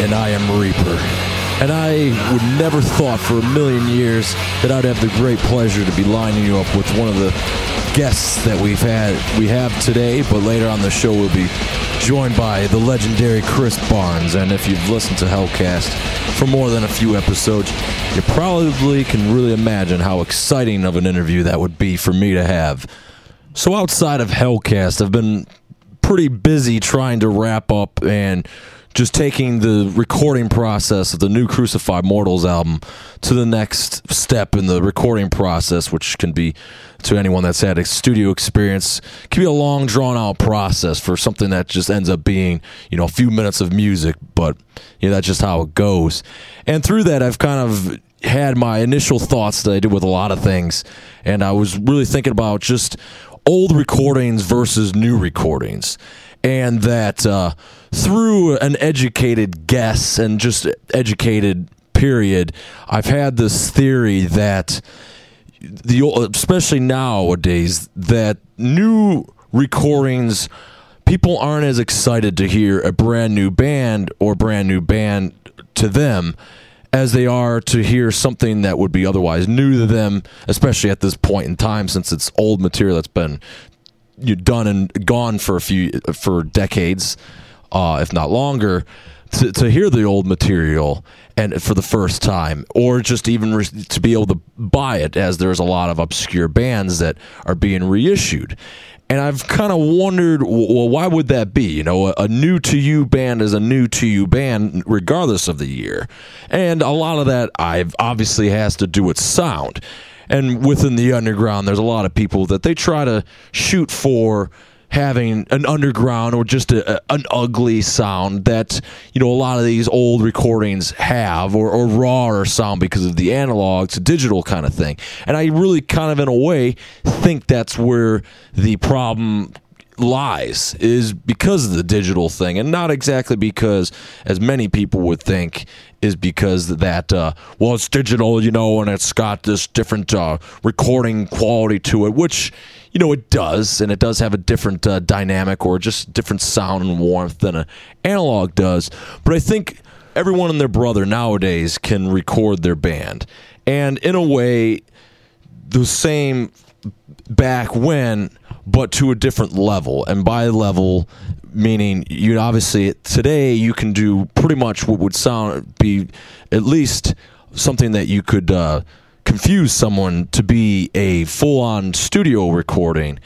and I am Reaper. And I would never thought for a million years that I'd have the great pleasure to be lining you up with one of the guests that we've had we have today, but later on the show we'll be joined by the legendary Chris Barnes. And if you've listened to Hellcast for more than a few episodes, you probably can really imagine how exciting of an interview that would be for me to have. So outside of Hellcast, I've been pretty busy trying to wrap up and just taking the recording process of the new Crucified Mortals album to the next step in the recording process, which can be to anyone that's had a studio experience, can be a long drawn out process for something that just ends up being, you know, a few minutes of music, but you know, that's just how it goes. And through that I've kind of had my initial thoughts that I did with a lot of things, and I was really thinking about just old recordings versus new recordings and that uh, through an educated guess and just educated period i've had this theory that the especially nowadays that new recordings people aren't as excited to hear a brand new band or brand new band to them as they are to hear something that would be otherwise new to them, especially at this point in time, since it's old material that's been you done and gone for a few for decades, uh, if not longer. To, to hear the old material and for the first time, or just even re- to be able to buy it, as there's a lot of obscure bands that are being reissued. And I've kind of wondered, well, why would that be? You know, a, a, new to you band is a new to you band, regardless of the year. And a lot of that, I've obviously has to do with sound and within the underground, there's a lot of people that they try to shoot for having an underground or just a, a, an ugly sound that you know a lot of these old recordings have or, or raw or sound because of the analog to digital kind of thing. And i really kind of in a way think that's where the problem lies is because of the digital thing and not exactly because as many people would think is because that uh, well it's digital you know and it's got this different uh, recording quality to it which you know it does and it does have a different uh, dynamic or just different sound and warmth than an analog does. But i think everyone and their brother nowadays can record their band. And in a way the same back when but to a different level. And by level, meaning you obviously today you can do pretty much what would sound be at least something that you could uh, confuse someone to be a full on studio recording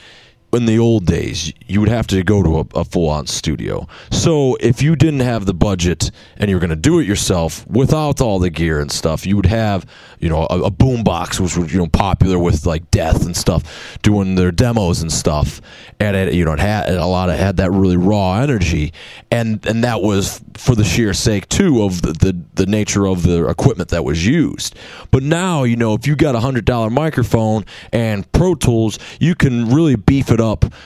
in the old days, you would have to go to a, a full on studio. So if you didn't have the budget and you were going to do it yourself without all the gear and stuff, you would have, you know, a, a boom box, which was, you know, popular with like Death and stuff, doing their demos and stuff. And it, you know, it had a lot of, had that really raw energy. And, and that was for the sheer sake, too, of the, the, the nature of the equipment that was used. But now, you know, if you got a $100 microphone and Pro Tools, you can really beef it up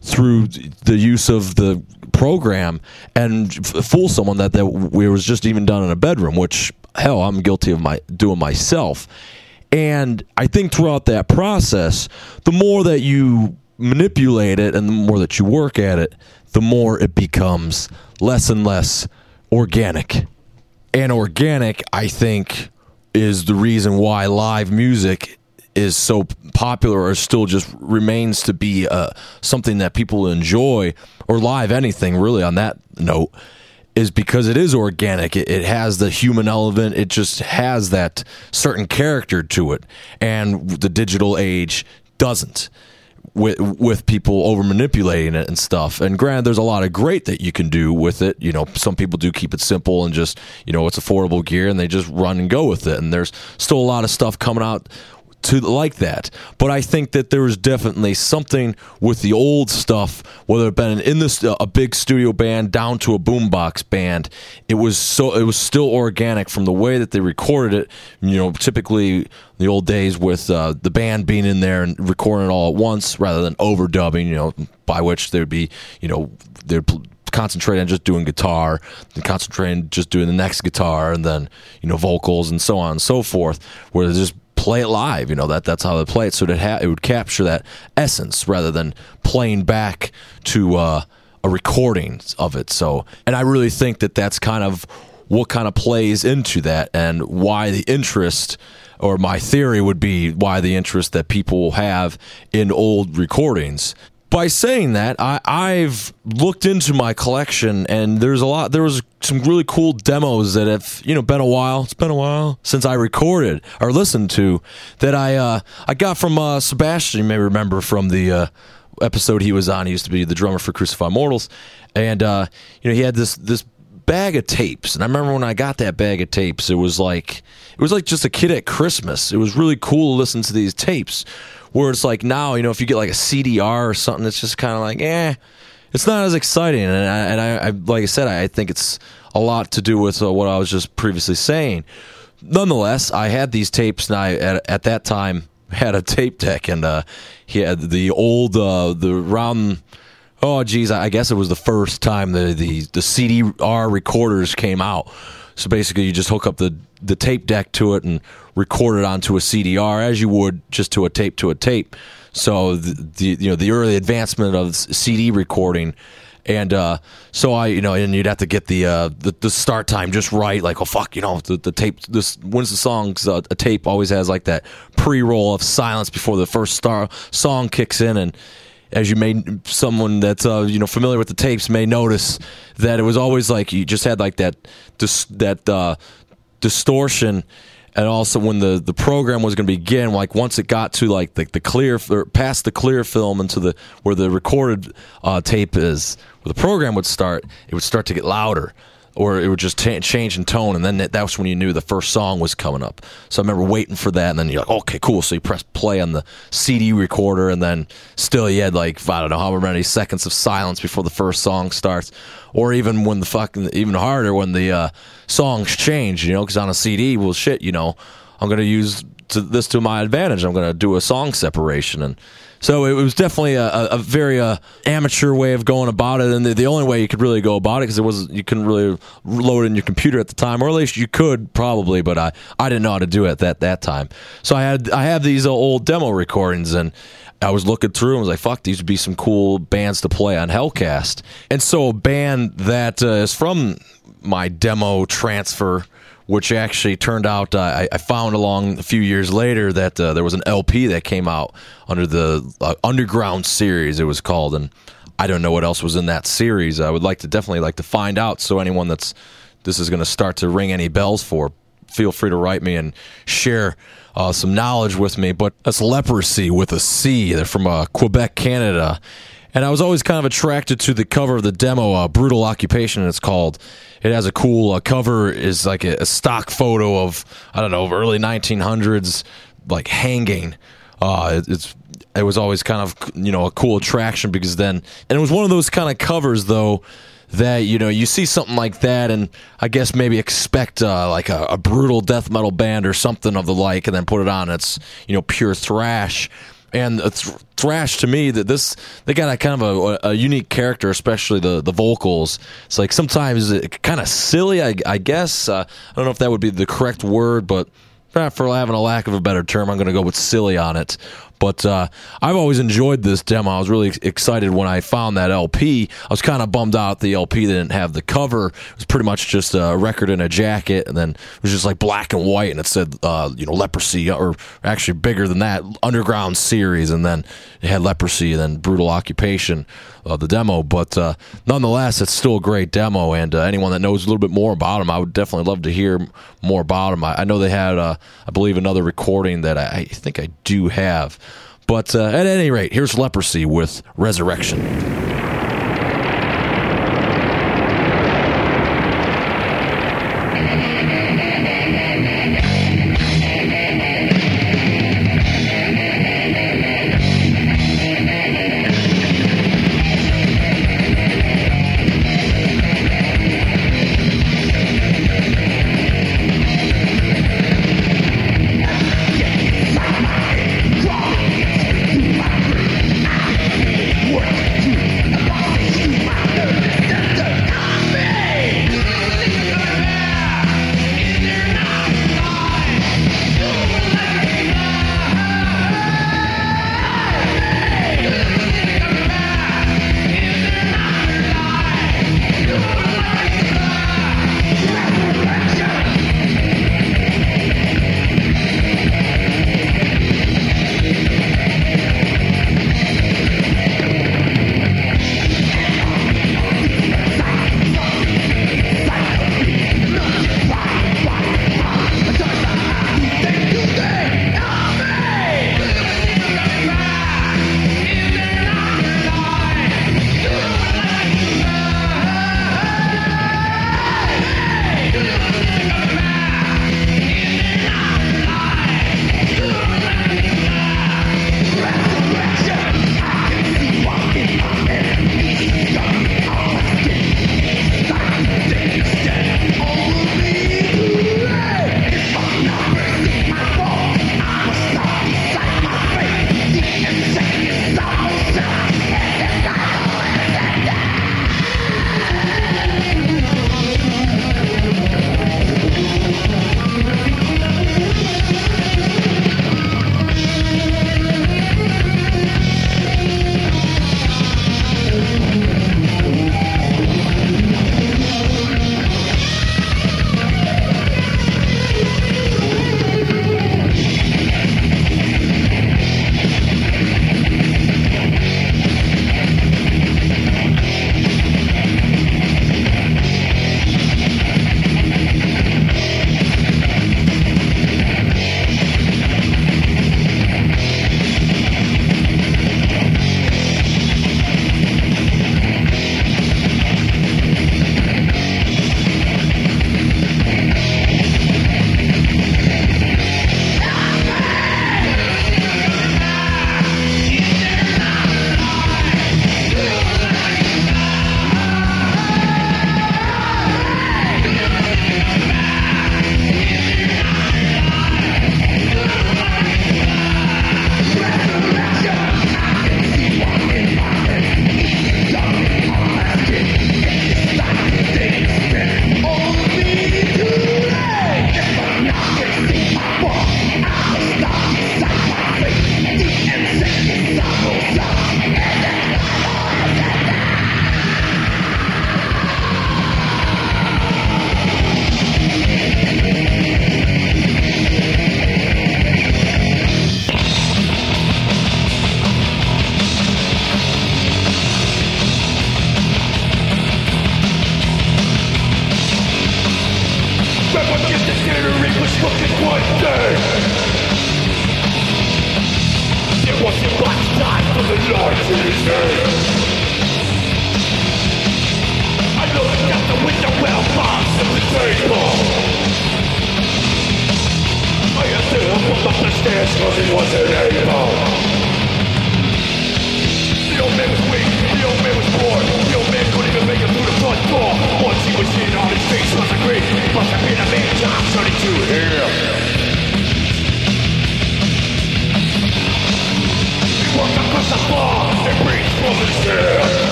through the use of the program and fool someone that that we was just even done in a bedroom, which hell, I'm guilty of my doing myself. And I think throughout that process, the more that you manipulate it and the more that you work at it, the more it becomes less and less organic. And organic, I think, is the reason why live music is so popular or still just remains to be uh, something that people enjoy or live anything really on that note is because it is organic it, it has the human element it just has that certain character to it and the digital age doesn't with with people over manipulating it and stuff. And granted, there's a lot of great that you can do with it. You know, some people do keep it simple and just you know it's affordable gear and they just run and go with it. And there's still a lot of stuff coming out to like that. But I think that there was definitely something with the old stuff, whether it been in this a big studio band down to a boombox band. It was so it was still organic from the way that they recorded it. You know, typically the old days with uh, the band being in there and recording it all at once rather than overdubbing. You know, by which there'd be you know they'd concentrate on just doing guitar, and concentrate on just doing the next guitar, and then you know vocals and so on and so forth. Where they're just play it live. You know that that's how they play it. So it ha- it would capture that essence rather than playing back to uh, a recording of it. So, and I really think that that's kind of what kind of plays into that and why the interest or my theory would be why the interest that people have in old recordings by saying that, I, I've looked into my collection, and there's a lot. There was some really cool demos that have you know been a while. It's been a while since I recorded or listened to that I uh, I got from uh, Sebastian. You may remember from the uh, episode he was on. He used to be the drummer for Crucified Mortals, and uh, you know he had this this bag of tapes. And I remember when I got that bag of tapes, it was like it was like just a kid at Christmas. It was really cool to listen to these tapes where it's like now, you know, if you get like a CDR or something, it's just kind of like, eh, it's not as exciting. And I, and I, I like I said, I think it's a lot to do with uh, what I was just previously saying. Nonetheless, I had these tapes, and I at, at that time had a tape deck, and uh, he had the old uh, the round. Oh, geez, I guess it was the first time the the the CDR recorders came out. So basically, you just hook up the the tape deck to it and record it onto a CDR as you would just to a tape to a tape. So the, the you know the early advancement of CD recording, and uh, so I you know and you'd have to get the, uh, the, the start time just right. Like oh fuck, you know the, the tape. This when's the song's uh, a tape always has like that pre roll of silence before the first star song kicks in and as you may someone that's uh, you know familiar with the tapes may notice that it was always like you just had like that dis- that uh, distortion. And also when the, the program was going to begin like once it got to like the, the clear or past the clear film into the where the recorded uh, tape is where the program would start it would start to get louder or it would just t- change in tone, and then that, was when you knew the first song was coming up. So I remember waiting for that, and then you're like, okay, cool. So you press play on the CD recorder, and then still you had like I don't know how many seconds of silence before the first song starts, or even when the fucking even harder when the uh, songs change, you know, because on a CD, well, shit, you know, I'm gonna use this to my advantage. I'm gonna do a song separation and so it was definitely a, a very uh, amateur way of going about it, and the, the, only way you could really go about it because it was you couldn't really load it in your computer at the time, or at least you could probably, but I, I didn't know how to do it at that that time. So I had I have these old demo recordings, and I was looking through and was like, "Fuck, these would be some cool bands to play on Hellcast." And so a band that uh, is from my demo transfer which actually turned out uh, I, I, found along a few years later that uh, there was an LP that came out under the uh, Underground series. It was called, and I don't know what else was in that series. I would like to definitely like to find out. So anyone that's this is going to start to ring any bells for, feel free to write me and share uh, some knowledge with me. But that's leprosy with a C. They're from uh, Quebec, Canada and I was always kind of attracted to the cover of the demo, uh, "Brutal Occupation." It's called. It has a cool uh, cover. is like a, a, stock photo of I don't know early 1900s like hanging. Uh, it, it's it was always kind of you know a cool attraction because then and it was one of those kind of covers though that you know you see something like that and I guess maybe expect uh, like a, a, brutal death metal band or something of the like and then put it on. It's you know pure thrash and th- thrash to me that this they got a kind of a, a, unique character especially the the vocals. It's like sometimes it kind of silly i, I guess. Uh, i don't know if that would be the correct word but for having a lack of a better term i'm going to go with silly on it but uh, I've always enjoyed this demo. I was really excited when I found that LP. I was kind of bummed out the LP didn't have the cover. It was pretty much just a record in a jacket, and then it was just like black and white, and it said, uh, you know, leprosy, or actually bigger than that, underground series, and then it had leprosy, and then brutal occupation the demo. But uh, nonetheless, it's still a great demo, and uh, anyone that knows a little bit more about them, I would definitely love to hear more about them. I, I know they had, uh, I believe, another recording that I, I think I do have. But uh, at any rate, here's Leprosy with Resurrection.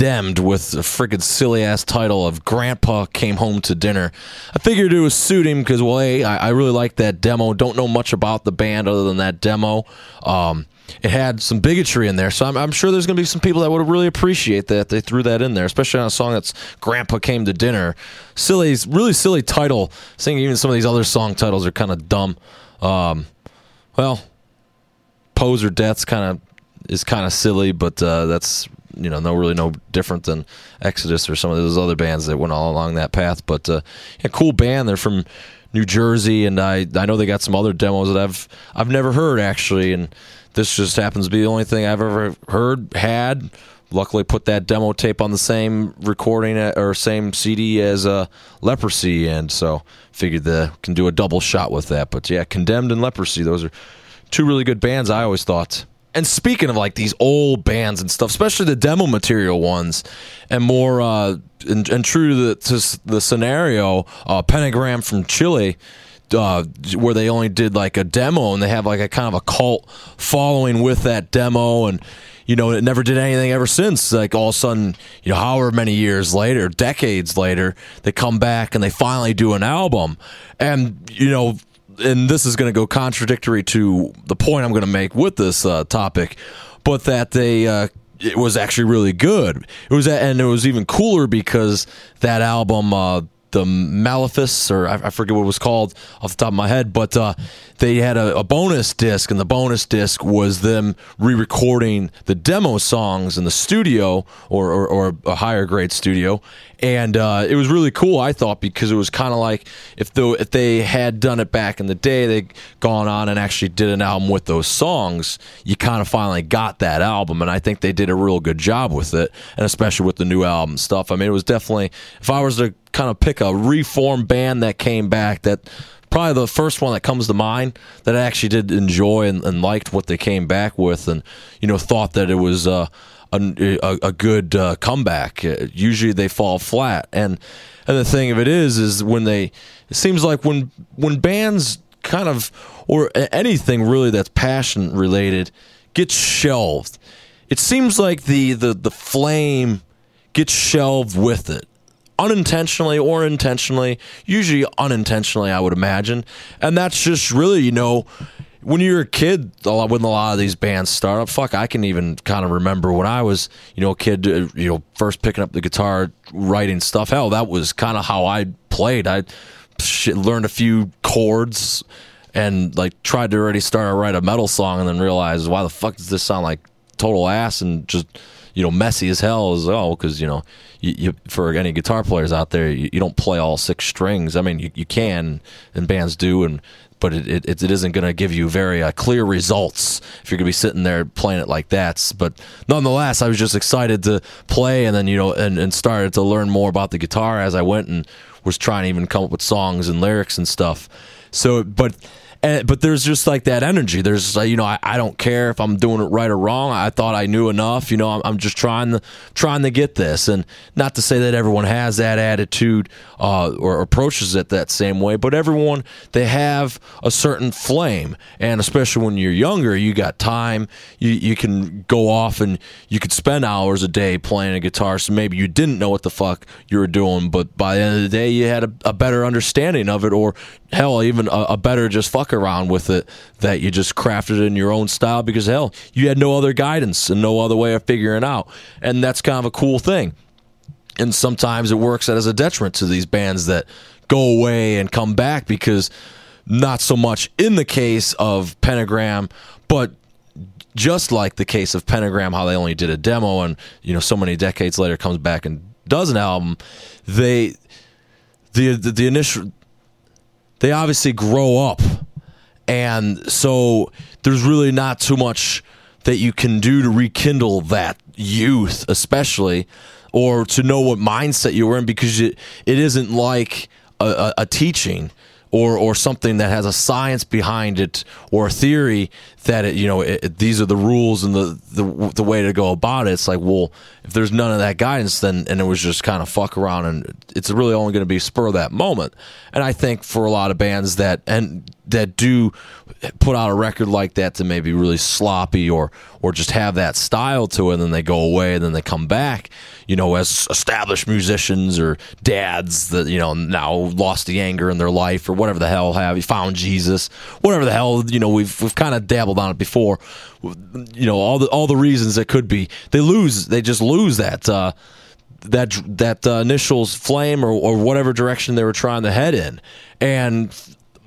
Condemned with a freaking silly ass title of Grandpa Came Home to Dinner. I figured it was suit him because, well, hey, I, I really like that demo. Don't know much about the band other than that demo. Um, it had some bigotry in there, so I'm, I'm sure there's going to be some people that would really appreciate that they threw that in there, especially on a song that's "Grandpa Came to Dinner." Silly, really silly title. Think even some of these other song titles are kind of dumb. Um, well, Poser Death's kind of is kind of silly, but uh, that's you know no really no different than Exodus or some of those other bands that went all along that path. But uh, a cool band. They're from New Jersey, and I I know they got some other demos that I've I've never heard actually, and this just happens to be the only thing I've ever heard had. Luckily, put that demo tape on the same recording uh, or same CD as uh, Leprosy, and so figured the can do a double shot with that. But yeah, Condemned and Leprosy, those are two really good bands. I always thought. And speaking of like these old bands and stuff, especially the demo material ones, and more uh, and, and true to the, to the scenario, uh, Pentagram from Chile, uh, where they only did like a demo and they have like a kind of a cult following with that demo and you know it never did anything ever since. Like all of a sudden you know however many years later decades later they come back and they finally do an album. And you know and this is going to go contradictory to the point I'm going to make with this uh, topic, but that they uh, it was actually really good. It was, and it was even cooler because that album. The Malefice, or I, I, forget what it was called off the top of my head, but uh, they had a, a, bonus disc, and the bonus disc was them re-recording the demo songs in the studio or, or, or a higher grade studio, and uh, it was really cool. I thought because it was kind of like if the if they had done it back in the day, they'd gone on and actually did an album with those songs. You kind of finally got that album, and I think they did a real good job with it, and especially with the new album stuff. I mean, it was definitely if I was to kind of pick a reformed band that came back that probably the first one that comes to mind that I actually did enjoy and, and liked what they came back with, and you know thought that it was uh, a, a, a, good uh, comeback. Uh, usually they fall flat, and and the thing of it is, is when they it seems like when when bands kind of or anything really that's passion related gets shelved, it seems like the the the flame gets shelved with it unintentionally or intentionally, usually unintentionally, I would imagine. And that's just really, you know, when you're a kid, when a lot of these bands start up, fuck, I can even kind of remember when I was, you know, a kid, uh, you know, first picking up the guitar, writing stuff. Hell, that was kind of how I played. I learned a few chords and like tried to already start to write a metal song and then realized why the fuck does this sound like total ass and just you know messy as hell as oh because you know you, you, for any guitar players out there you, you, don't play all six strings i mean you, you can and bands do and but it, it, it isn't going to give you very uh, clear results if you're going to be sitting there playing it like that. But nonetheless, I was just excited to play and then, you know, and, and started to learn more about the guitar as I went and was trying to even come up with songs and lyrics and stuff. So, but and, but there's just like that energy. There's you know, I, I don't care if I'm doing it right or wrong. I thought I knew enough. You know, I'm, I'm just trying to trying to get this, and not to say that everyone has that attitude uh, or approaches it that same way, but everyone they have a certain flame, and especially when you're younger, you got time. You you can go off and you could spend hours a day playing a guitar. So maybe you didn't know what the fuck you were doing, but by the end of the day, you had a, a better understanding of it, or hell, even a, a better just fuck fuck around with it that you just crafted in your own style because hell, you had no other guidance and no other way of figuring out. And that's kind of a cool thing. And sometimes it works as a detriment to these bands that go away and come back because not so much in the case of Pentagram, but just like the case of Pentagram, how they only did a demo and you know so many decades later comes back and does an album, they the the, the initial they obviously grow up and so there's really not too much that you can do to rekindle that youth, especially, or to know what mindset you were in because it, it isn't like a, a, a teaching or or something that has a science behind it or a theory that it, you know it, it, these are the rules and the, the the way to go about it. It's like well, if there's none of that guidance, then and it was just kind of fuck around, and it's really only going to be spur of that moment. And I think for a lot of bands that and that do put out a record like that to maybe really sloppy or or just have that style to it, and then they go away, and then they come back, you know, as established musicians or dads that you know now lost the anger in their life or whatever the hell have you found Jesus, whatever the hell you know we've we've kind of dabbled on it before, you know all the all the reasons it could be they lose they just lose that. Uh, that that uh, initial flame or, or whatever direction they were trying to head in, and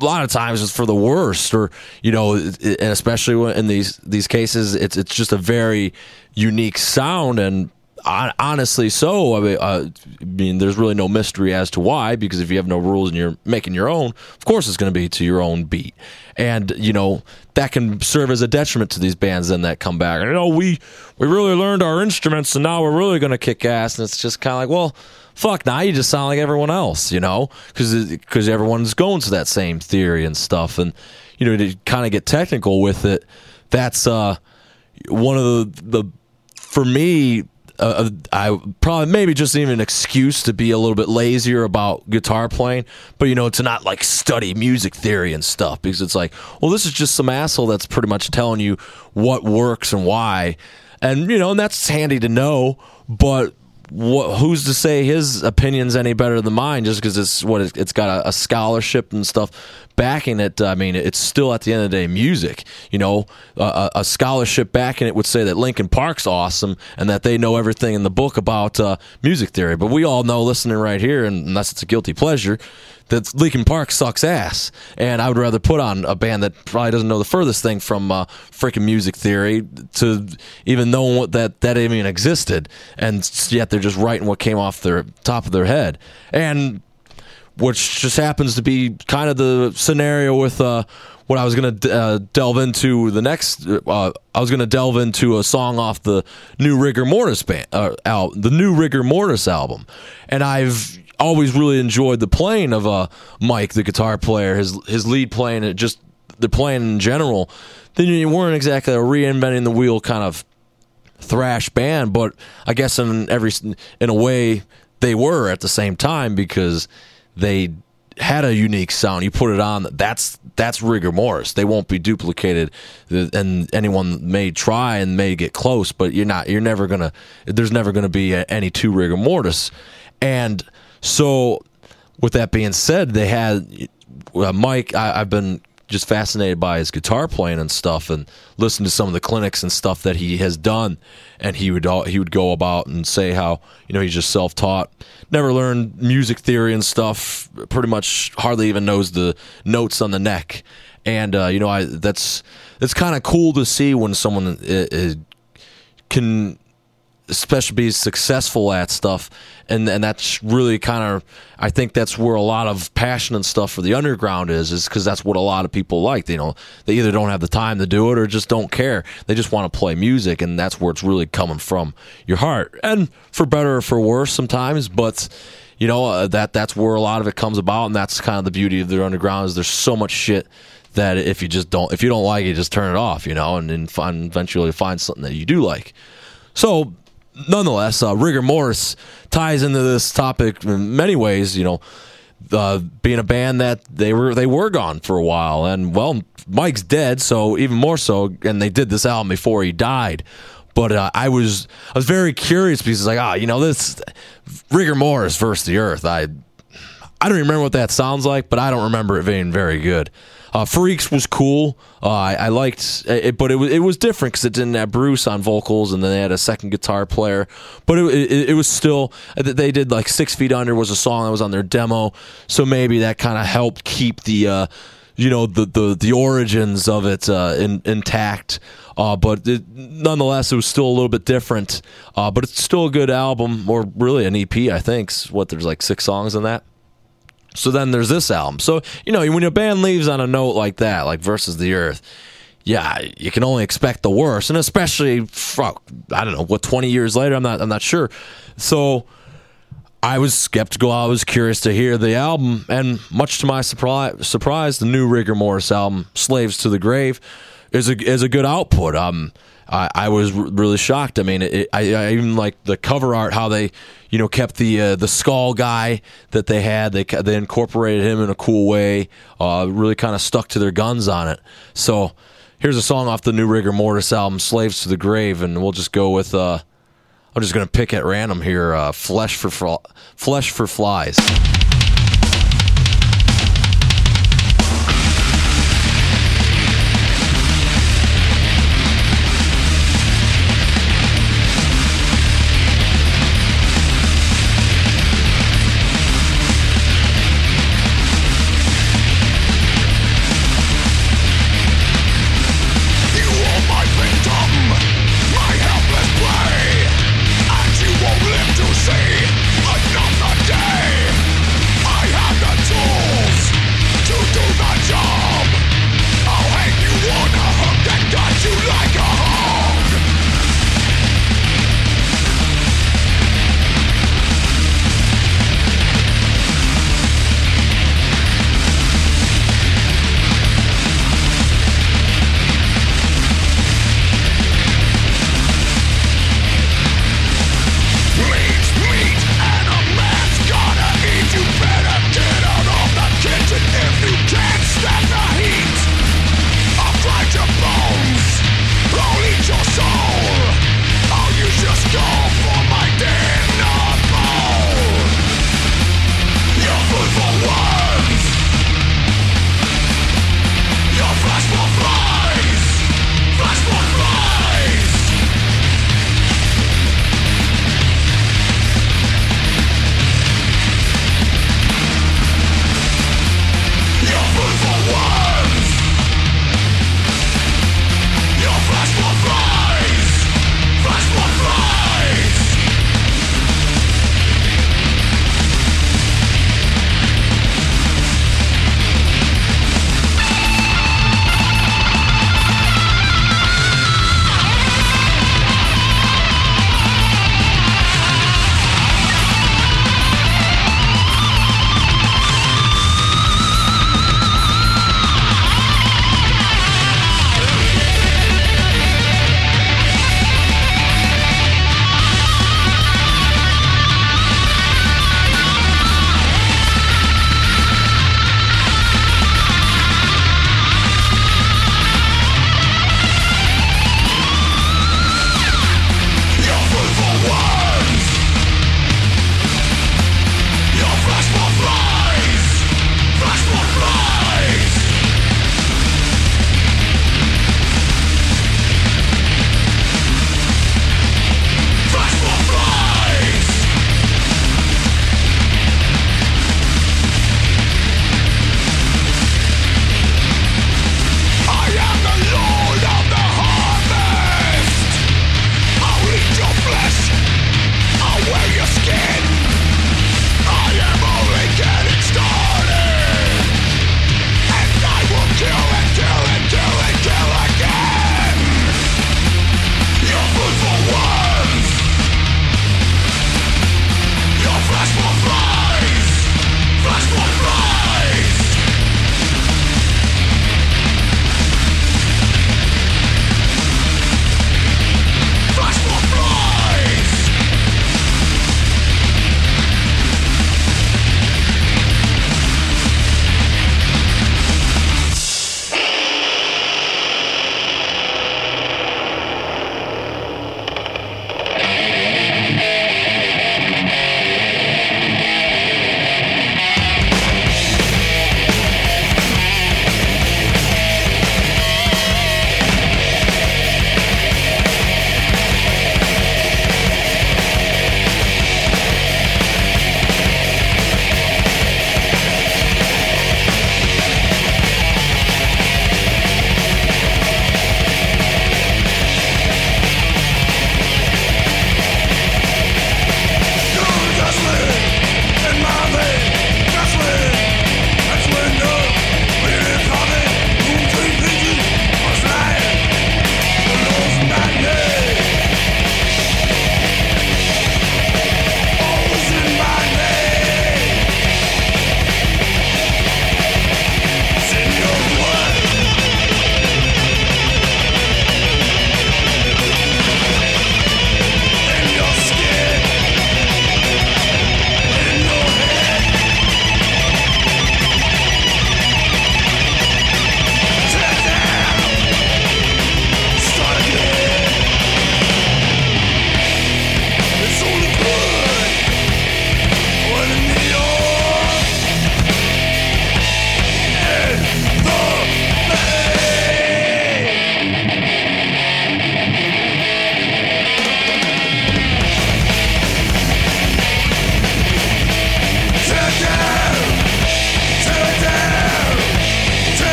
a lot of times it's for the worst, or you know, and especially in these these cases, it's it's just a very unique sound, and honestly, so I mean, uh, I mean, there's really no mystery as to why, because if you have no rules and you're making your own, of course it's going to be to your own beat, and you know that can serve as a detriment to these bands then that come back. And you know, we we really learned our instruments, and now we're really going to kick ass, and it's just kind of like, well fuck, now you just sound like everyone else, you know, because everyone's going to that same theory and stuff, and you know to kind of get technical with it, that's uh one of the the for me. Uh, uh, I probably maybe just even an excuse to be a little bit lazier about guitar playing, but you know to not like study music theory and stuff because it's like, well, this is just some asshole that's pretty much telling you what works and why, and you know, and that's handy to know. But who's to say his opinion's any better than mine just because it's what it's got a, a, scholarship and stuff backing it. I mean it's still at the end of the day music you know? A, a scholarship backing it would say that Linkin Park's awesome and that they know everything in the book about uh, music theory. But we all know listening right here unless it's a guilty pleasure that Linkin Park sucks ass, and I would rather put on a band that probably doesn't know the furthest thing from uh, freaking music theory to even know that that even existed, and yet they're just writing what came off their top of their head, and which just happens to be kind of the scenario with uh, what I was going to uh, delve into the next. Uh, I was going to delve into a song off the new Rigor Mortis band, uh, out the new Rigor Mortis album, and I've always really enjoyed the playing of uh, Mike, the guitar player, his his lead playing, it just the playing in general. Then you weren't exactly a reinventing the wheel kind of thrash band, but I guess in every in a way they were at the same time because they had a unique sound. You put it on, that's that's rigor mortis. They won't be duplicated, and anyone may try and may get close, but you're not. You're never gonna. There's never gonna be any two rigor mortis, and so, with that being said, they had uh, Mike. I, I've been just fascinated by his guitar playing and stuff, and listen to some of the clinics and stuff that he has done. And he would he would go about and say how you know he's just self taught, never learned music theory and stuff. Pretty much hardly even knows the notes on the neck. and uh, you know, I that's it's kind of cool to see when someone uh, can especially be successful at stuff. And and that's really kind of I think that's where a lot of passion and stuff for the underground is is because that's what a lot of people like. You know they either don't have the time to do it or just don't care. They just want to play music and that's where it's really coming from your heart. And for better or for worse sometimes but you know uh, that that's where a lot of it comes about and that's kind of the beauty of the underground is there's so much shit that if you just don't if you don't like it just turn it off you know and then find eventually find something that you do like. So nonetheless, uh, rigor mortis ties into this topic in many ways. You know, uh, being a band that they were they were gone for a while, and well, Mike's dead, so even more so. And they did this album before he died. But uh, I was I was very curious because it's like ah, you know this rigor mortis versus the earth. I I don't remember what that sounds like, but I don't remember it being very good. Uh, Freaks was cool. Uh, I, I, liked it, but it was it was different because it didn't have Bruce on vocals, and then they had a second guitar player. But it, it, it, was still they did like Six Feet Under was a song that was on their demo, so maybe that kind of helped keep the. Uh, you know the, the the origins of it uh, in, intact, uh, but it, nonetheless, it was still a little bit different. Uh, but it's still a good album, or really an EP. I think. What there's like six songs in that. So then there's this album. So, you know, when your band leaves on a note like that, like Versus the Earth, yeah, you can only expect the worst. And especially, fuck, I don't know, what, 20 years later? I'm not, I'm not sure. So I was skeptical. I was curious to hear the album. And much to my surprise, surprise the new Rigor Mortis album, Slaves to the Grave, is a, is a good output. Um, I, I was really shocked. I mean, it, I, I, even like the cover art, how they, you know, kept the uh, the skull guy that they had. They they incorporated him in a cool way. Uh, really kind of stuck to their guns on it. So here's a song off the new Rigor Mortis album, "Slaves to the Grave," and we'll just go with. Uh, I'm just gonna pick at random here. Uh, flesh for flesh for flies.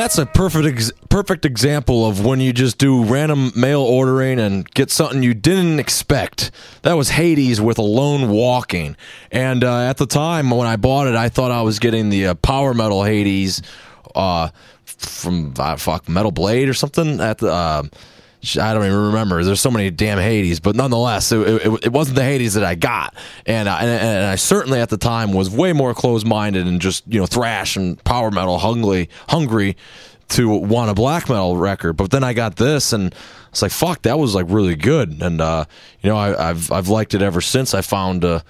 That's a perfect ex- perfect example of when you just do random mail ordering and get something you didn't expect. That was Hades with Alone Walking. And uh, at the time when I bought it, I thought I was getting the uh, power metal Hades uh, from uh, fuck Metal Blade or something at the. I don't even remember. There's so many damn Hades, but nonetheless, it, it, it wasn't the Hades that I got, and, uh, and, and I certainly at the time was way more closed minded and just you know thrash and power metal hungry hungry to want a black metal record. But then I got this, and it's like fuck, that was like really good, and uh, you know I, have I've liked it ever since. I found. Uh,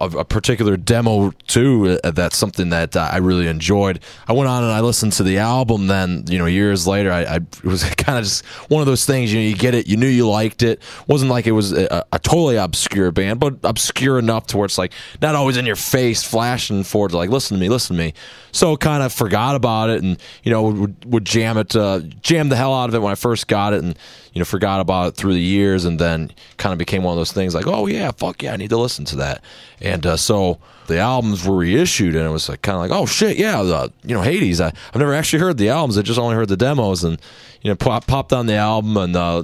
a, a particular demo too. Uh, that's something that uh, I really enjoyed. I went on and I listened to the album. Then you know, years later, I, I it was kind of just one of those things. You know, you get it, you knew you liked it. wasn't like it was a, a, totally obscure band, but obscure enough to where it's like not always in your face, flashing forward to like listen to me, listen to me. So kind of forgot about it, and you know would, would jam it, uh, jam the hell out of it when I first got it, and you know forgot about it through the years, and then kind of became one of those things like, oh yeah, fuck yeah, I need to listen to that. And uh, so the albums were reissued, and it was like, kind of like, oh shit, yeah, the, you know Hades. I, I've never actually heard the albums; I just only heard the demos, and you know pop, popped on the album, and uh,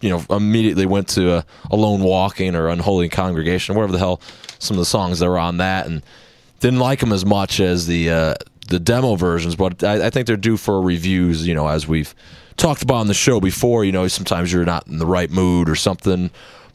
you know immediately went to uh, Alone Walking or Unholy Congregation, whatever the hell some of the songs that were on that, and didn't like them as much as the uh, the demo versions, but I, I, think they're due for reviews. You know, as we've talked about on the show before. You know, sometimes you're not in the right mood or something.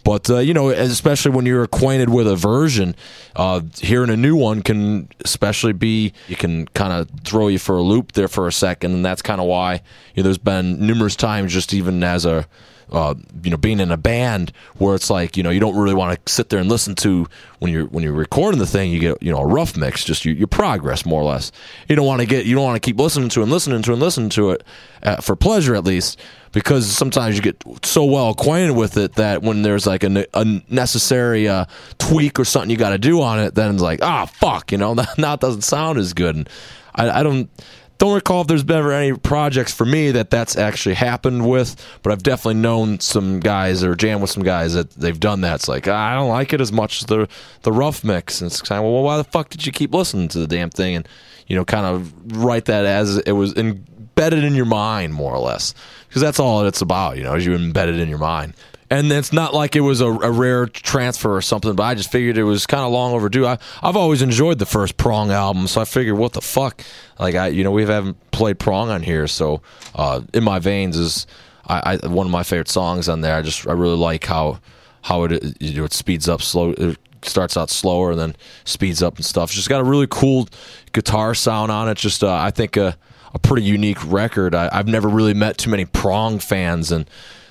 But uh, you know, especially when you're acquainted with a version, uh, hearing a new one can especially be you can kind of throw you for a loop there for a second, and that's kind of why you know there's been numerous times just even as a uh, you know, being in a band where it's like, you know, you don't really want to sit there and listen to when you're when you're recording the thing. You get, you know, a rough mix, just your, your progress more or less. You don't want to get, you don't want to keep listening to and listening to and listening to it uh, for pleasure at least, because sometimes you get so well acquainted with it that when there's like a, a necessary uh, tweak or something you got to do on it, then it's like, ah, fuck, you know, now it doesn't sound as good. And I, I don't don't recall if there's been ever any projects for me that that's actually happened with, but I've definitely known some guys or jammed with some guys that they've done that. It's like I don't like it as much as the the rough mix, and it's kind of well, why the fuck did you keep listening to the damn thing? And you know kind of write that as it was embedded in your mind more or less. Because that's all it's about, you know, is you embed it in your mind and it's not like it was a, a, rare transfer or something, but I just figured it was kind of long overdue. I, I've always enjoyed the first Prong album, so I figured, what the fuck? Like I, you know, we haven't played Prong on here, so uh, in my veins is I, I, one of my favorite songs on there. I just I really like how how it you know, it speeds up slow. It starts out slower and then speeds up and stuff. It's just got a really cool guitar sound on it. Just uh, I think a, a pretty unique record. I, I've never really met too many Prong fans and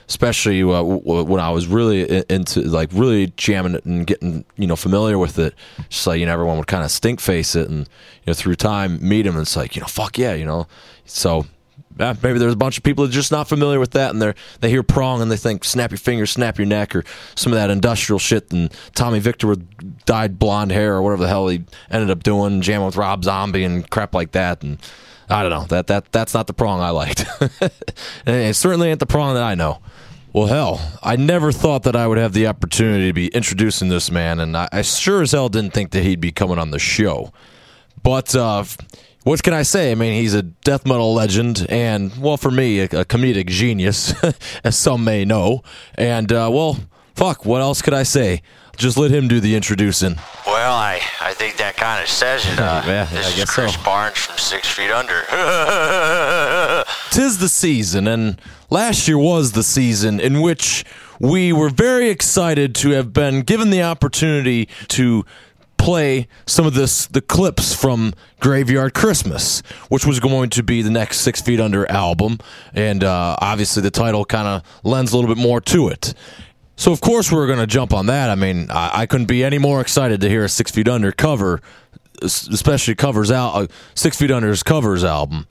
especially uh, when I was really into like really jamming it and getting you know familiar with it. Just like you know, everyone would kind of stink face it, and you know through time meet him, and it's like you know, fuck yeah, you know. So maybe there's a bunch of people that are just not familiar with that, and they they hear prong and they think snap your fingers, snap your neck, or some of that industrial shit. And Tommy Victor with dyed blonde hair or whatever the hell he ended up doing, jamming with Rob Zombie and crap like that, and. I don't know that that that's not the prong I liked, it certainly ain't the prong that I know. Well, hell, I never thought that I would have the opportunity to be introducing this man, and I, I sure as hell didn't think that he'd be coming on the show. But uh, what can I say? I mean, he's a death metal legend, and well, for me, a, a comedic genius, as some may know. And uh, well, fuck, what else could I say? Just let him do the introducing. Well, I, I think that kind of says it. Uh, yeah, this I guess is Chris so. Barnes from Six Feet Under. Tis the season, and last year was the season in which we were very excited to have been given the opportunity to play some of this the clips from Graveyard Christmas, which was going to be the next Six Feet Under album, and uh, obviously the title kind of lends a little bit more to it. So of course we are going to jump on that. I mean, I, I, couldn't be any more excited to hear a Six Feet Under cover, especially covers out uh, Six Feet Under's covers album.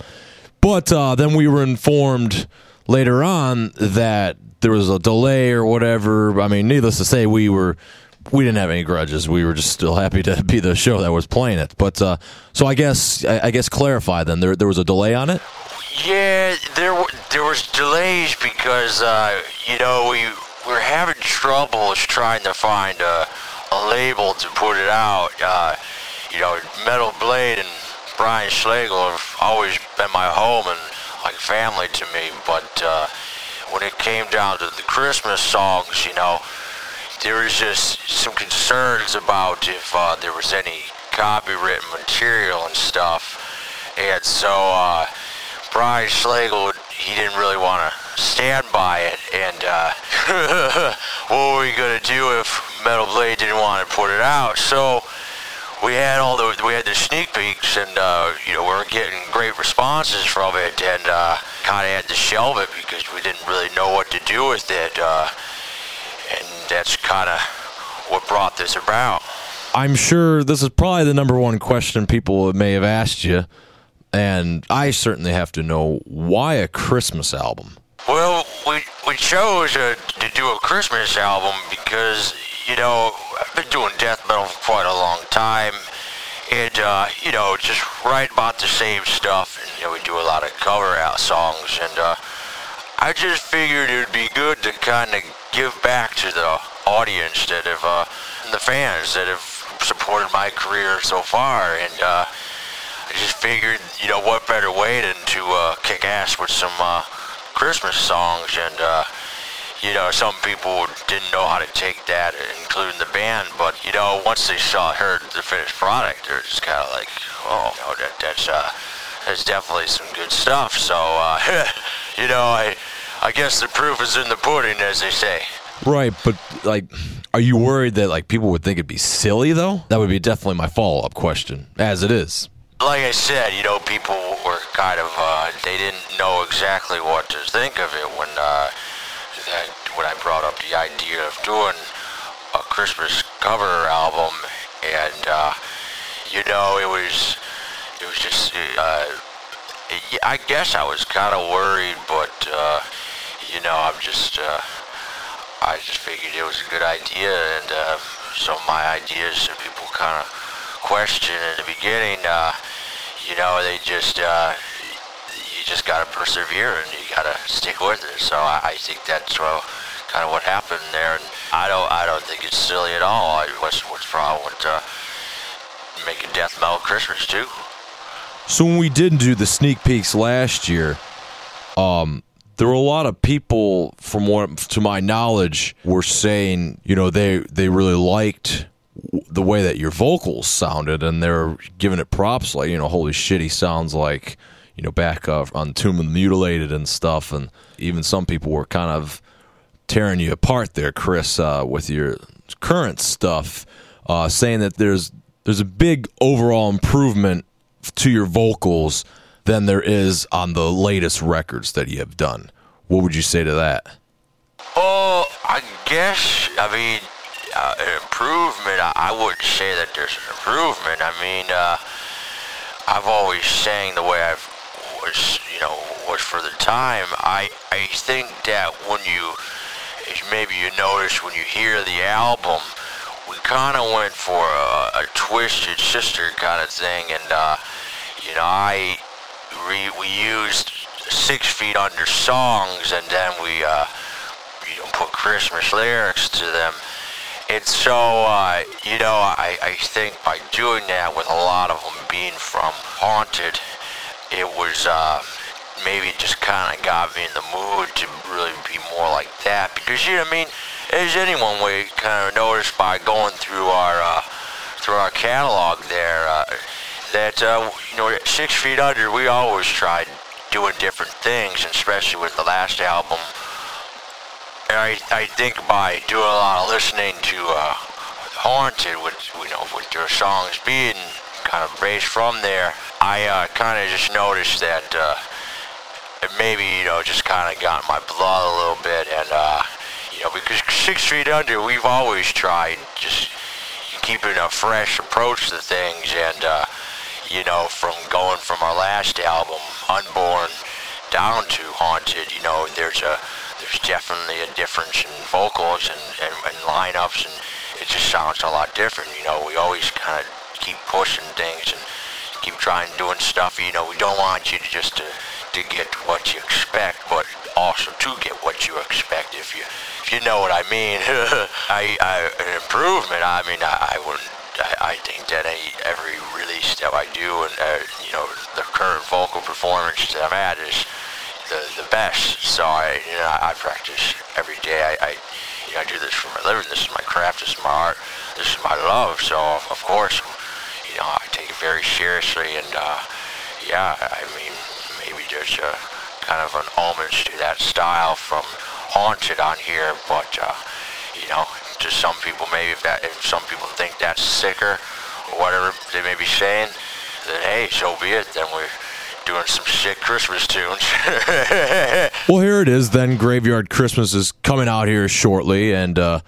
But uh, then we were informed later on that there was a delay or whatever. I mean, needless to say, we were we didn't have any grudges. We were just still happy to be the show that was playing it. But uh, so I guess I, I guess clarify then there there was a delay on it. Yeah, there there was delays because uh, you know we we're having troubles trying to find a, a label to put it out. Uh, you know, Metal Blade and Brian Slagel have always been my home, and like family to me. But uh, when it came down to the Christmas songs, you know, there was just some concerns about if uh, there was any copywritten material and stuff. And so uh, Brian Slagel, he didn't really want to stand by it. And uh, what were we to do if Metal Blade didn't want to put it out? So we had all the we had the sneak peeks, and uh, you know we were getting great responses from it, and uh, kind of had to shelve it because we didn't really know what to do with it, uh, and that's kind of what brought this about. I'm sure this is probably the number one question people may have asked you, and I certainly have to know why a Christmas album. Well, we we chose uh, to do a Christmas album because you know I've been doing death metal for quite a long time, and uh, you know just write about the same stuff, and you know we do a lot of cover out songs, and uh, I just figured it would be good to kind of give back to the audience that have uh, the fans that have supported my career so far, and uh, just figured, you know, what better way than to uh, kick ass with some uh, Christmas songs, and uh, you know, some people didn't know how to take that, including the band, but you know, once they saw heard the finished product, they're just kind of like, oh, you know, that that's uh, that's definitely some good stuff. So, uh, you know, I I guess the proof is in the pudding, as they say. Right, but like, are you worried that like people would think it'd be silly though? That would be definitely my follow up question, as it is. Like I said, you know, people were kind of uh, they didn't know exactly what to think of it when uh, when I brought up the idea of doing a Christmas cover album, and uh, you know, it was it was just uh, I guess I was kind of worried, but uh, you know, I'm just. Uh, I just figured it was a good idea, and uh, some of my ideas that people kind of question in the beginning, uh, you know, they just uh, you just gotta persevere and you gotta stick with it. So I, I think that's uh, kind of what happened there, and I don't I don't think it's silly at all. I, what's what's wrong with uh, making death metal Christmas too? So when we did do the sneak peeks last year, um, there were a lot of people, from what to my knowledge, were saying, you know, they they really liked the way that your vocals sounded, and they're giving it props, like you know, holy shit, he sounds like you know back uh, on Tomb of the Mutilated and stuff, and even some people were kind of tearing you apart there, Chris, uh, with your current stuff, uh, saying that there's there's a big overall improvement to your vocals than there is on the latest records that you have done. What would you say to that? Oh, I guess, I mean, uh, improvement, I, wouldn't say that there's an improvement. I mean, uh, I've always sang the way I've was, you know, was for the time. I, I think that when you, maybe you notice when you hear the album, we kind of went for a, a, twisted sister kind of thing, and uh, you know, I we, we used six feet under songs and then we uh, you know, put Christmas lyrics to them. And so, uh, you know, I, I think by doing that with a lot of them being from Haunted, it was uh, maybe just kind of got me in the mood to really be more like that. Because, you know, I mean, as anyone we kind of noticed by going through our uh, through our catalog there, uh, that uh, you know six feet under we always tried doing different things especially with the last album I, I think by doing a lot of listening to uh, haunted with you know with their songs being kind of based from there i uh, kind of just noticed that uh, it maybe you know just kind of got my blood a little bit and uh, you know because six feet under we've always tried just keeping a fresh approach to things and uh, you know, from going from our last album, Unborn, down to Haunted, you know, there's a there's definitely a difference in vocals and, and, and lineups, and it just sounds a lot different. You know, we always kind of keep pushing things and keep trying doing stuff. You know, we don't want you to just to, to get what you expect, but also to get what you expect. If you if you know what I mean, I, I an improvement. I mean, I, I wouldn't I, I think that any, every release that I do and uh, you know the current vocal performance that I've had is the the best. So I, you know, I practice every day. I, I, you know, I do this for my living. This is my craft. This is my art. This is my love. So of course, you know, I take it very seriously. And uh, yeah, I mean, maybe there's a kind of an homage to that style from Haunted on here, but uh, you know, to some people, maybe if that, if some people think that's sicker or whatever they may be saying, then hey, so be it. Then we're doing some shit Christmas tunes. well, here it is. Then Graveyard Christmas is coming out here shortly, and uh,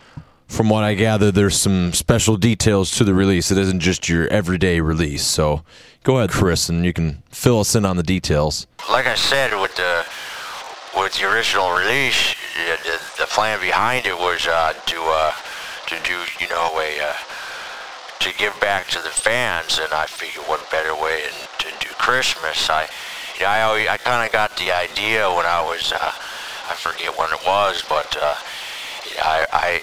from what I gather, there's some special details to the release. It isn't just your everyday release. So go ahead, Chris, and you can fill us in on the details. Like I said, with the with the original release, the, the plan behind it was uh, to uh, to do you know a uh, to give back to the fans, and I figured what better way to Christmas. I you know I always, I kind of got the idea when I was uh, I forget when it was, but uh, I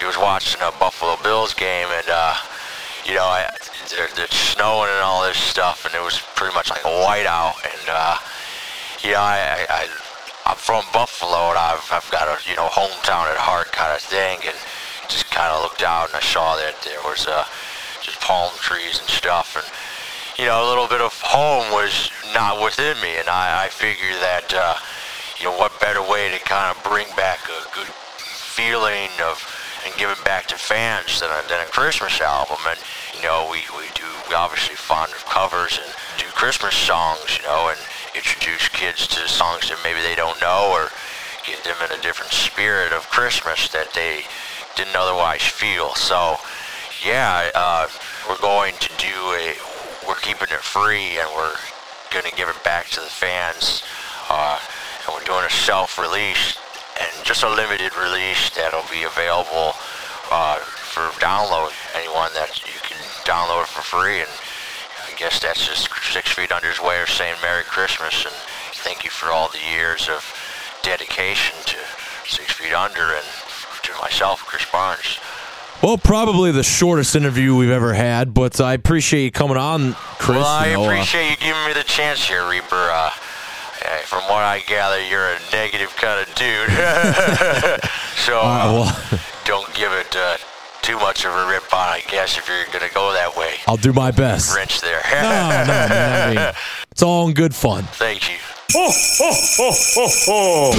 I was watching a Buffalo Bills game, and uh, you know I it's snowing and all this stuff, and it was pretty much like a whiteout, and uh, you know I, I I'm from Buffalo and I've, I've got a, you know, hometown at heart kind of thing and just kind of looked out and I saw that there was uh, just palm trees and stuff and, you know, a little bit of home was not within me and I, I figured that, uh, you know, what better way to kind of bring back a good feeling of and give it back to fans than a, than a Christmas album. And, you know, we, we do, we obviously fond of covers and do Christmas songs, you know, and introduce kids to songs that maybe they don't know or get them in a different spirit of Christmas that they didn't otherwise feel. So, yeah, uh, we're going to do a, we're keeping it free and we're going to give it back to the fans. Uh, and we're doing a self-release and just a limited release that'll be available uh, for download. Anyone that you can download for free and I guess that's just Six Feet Under's way of saying Merry Christmas and thank you for all the years of dedication to Six Feet Under and to myself, Chris Barnes. Well, probably the shortest interview we've ever had, but I appreciate you coming on, Chris. Well, I you know, appreciate uh, you giving me the chance here, Reaper. Uh, from what I gather, you're a negative kind of dude. so uh, well. don't give it uh, too much of a rip on, I guess, if you're going to go that way. I'll do my best. French there. no, no, man. I mean, it's all in good fun. Thank you. Oh, oh, oh, oh,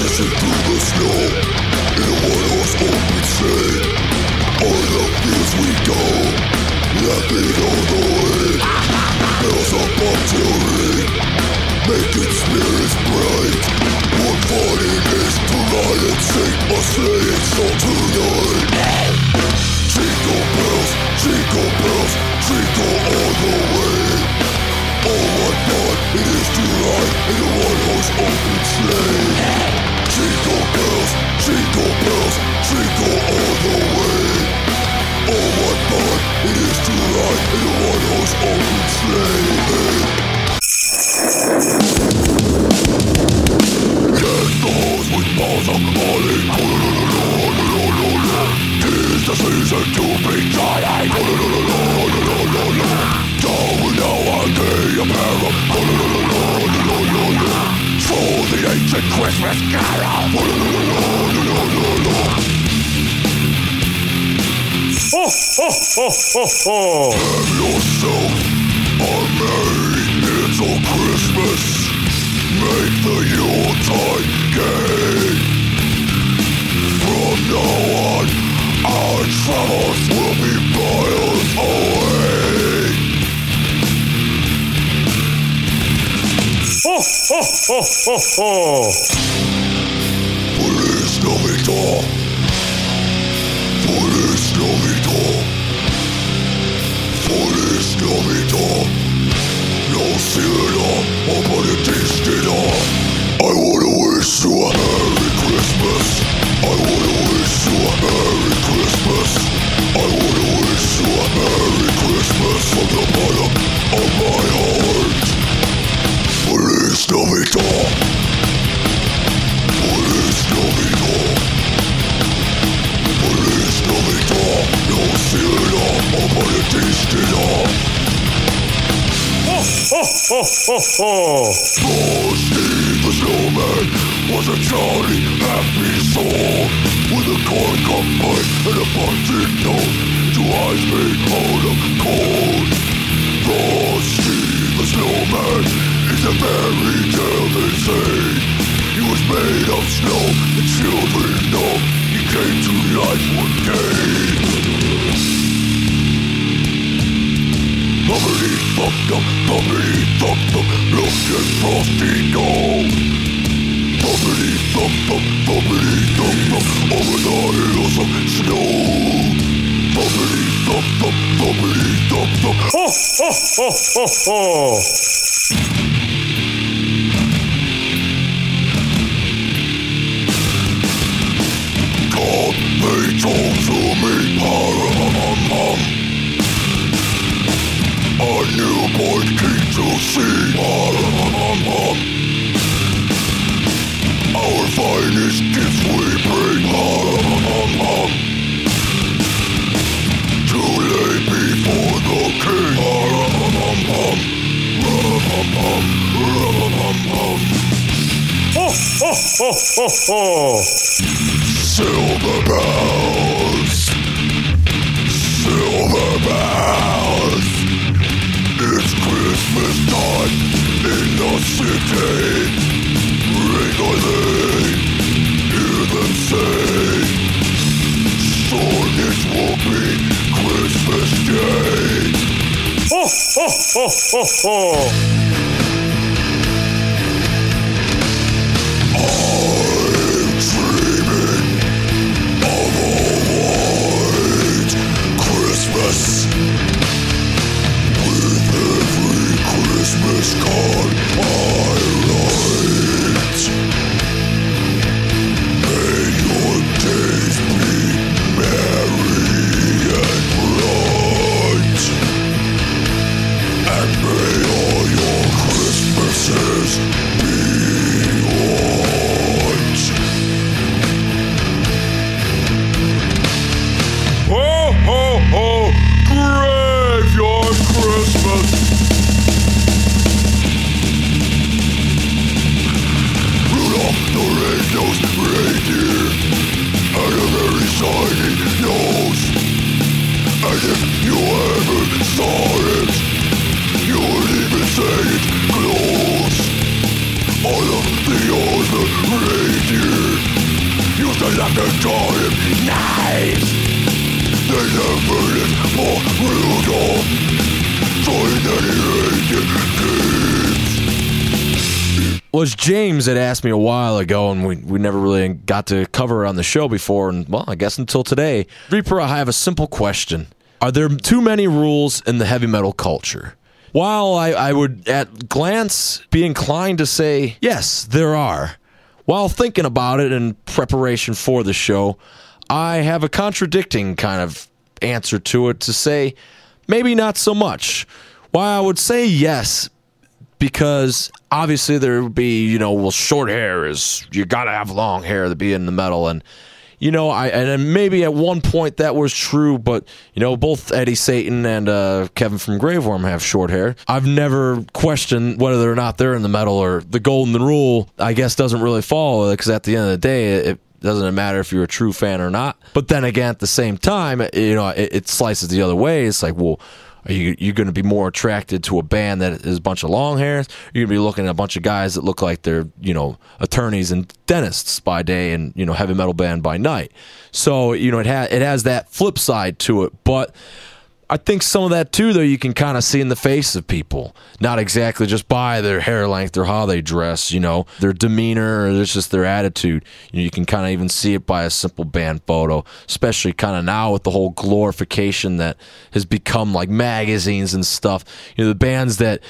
oh. In a one-horse open sleigh. Jingle bells, jingle bells, jingle all the way. Oh, what fun it is to ride in a one-horse open sleigh. Get those with balls of molly the season to be trying Don't know a day of peril For ancient Christmas carol Ho, ho, ho, ho, ho! Have yourself a merry little Christmas Make the Yuletide gay From now on our troubles will be miles away. Ho, ho, ho, ho, ho. Feliz Navidad. Feliz Navidad. Feliz Navidad. No sila aparentistina. I wanna wish you a Merry Christmas. I wanna wish you a Merry Christmas. I wanna wish you a Merry Christmas from the bottom of my heart. Sila aparentistina. Ho, ho, ho, ho, ho. Frosty The snowman was a jolly, happy soul. With a corn cup pipe and a bunting nose To eyes made out of cold Frosty the snowman a fairy tale they say He was made of snow and children know He came to life one day Bubbly fucked up, bubbly fucked up, look at Frosty go. Bubbly fucked up, bubbly fucked up, over the hills of snow. Bubbly fucked up, bubbly fucked up. Ho, ho, ho, ho, ho. Me, hum A newborn king to see, Our finest gifts we bring, To lay before the king, Ho, ho, ho, ho, ho. Silver bells, silver bells. It's Christmas time in the city. Ring a hear them say. Soon it will be Christmas Day. Ho, ho, ho, ho, ho. Christmas me a while ago, and we, we never really got to cover it on the show before, and well, I guess until today. Reaper, I have a simple question. Are there too many rules in the heavy metal culture? While I, I would at glance be inclined to say, yes, there are. While thinking about it in preparation for the show, I have a contradicting kind of answer to it to say, maybe not so much. While I would say yes, because obviously there would be you know well short hair is you gotta have long hair to be in the metal. And you know i and maybe at one point that was true but you know both eddie satan and uh, kevin from graveworm have short hair. I've never questioned whether or not they're in the metal or the golden rule i guess doesn't really follow because at the end of the day it doesn't matter if you're a true fan or not. But then again at the same time you know it, it slices the other way. It's like well are you you going to be more attracted to a band that is a bunch of long hairs? You're going to be looking at a bunch of guys that look like they're you know attorneys and dentists by day and you know heavy metal band by night. So you know it has it has that flip side to it, but. I think some of that too, though, you can kind of see in the face of people. Not exactly just by their hair length or how they dress, you know, their demeanor or it's just their attitude. You, know, you can kind of even see it by a simple band photo, especially kind of now with the whole glorification that has become like magazines and stuff. You know, the bands that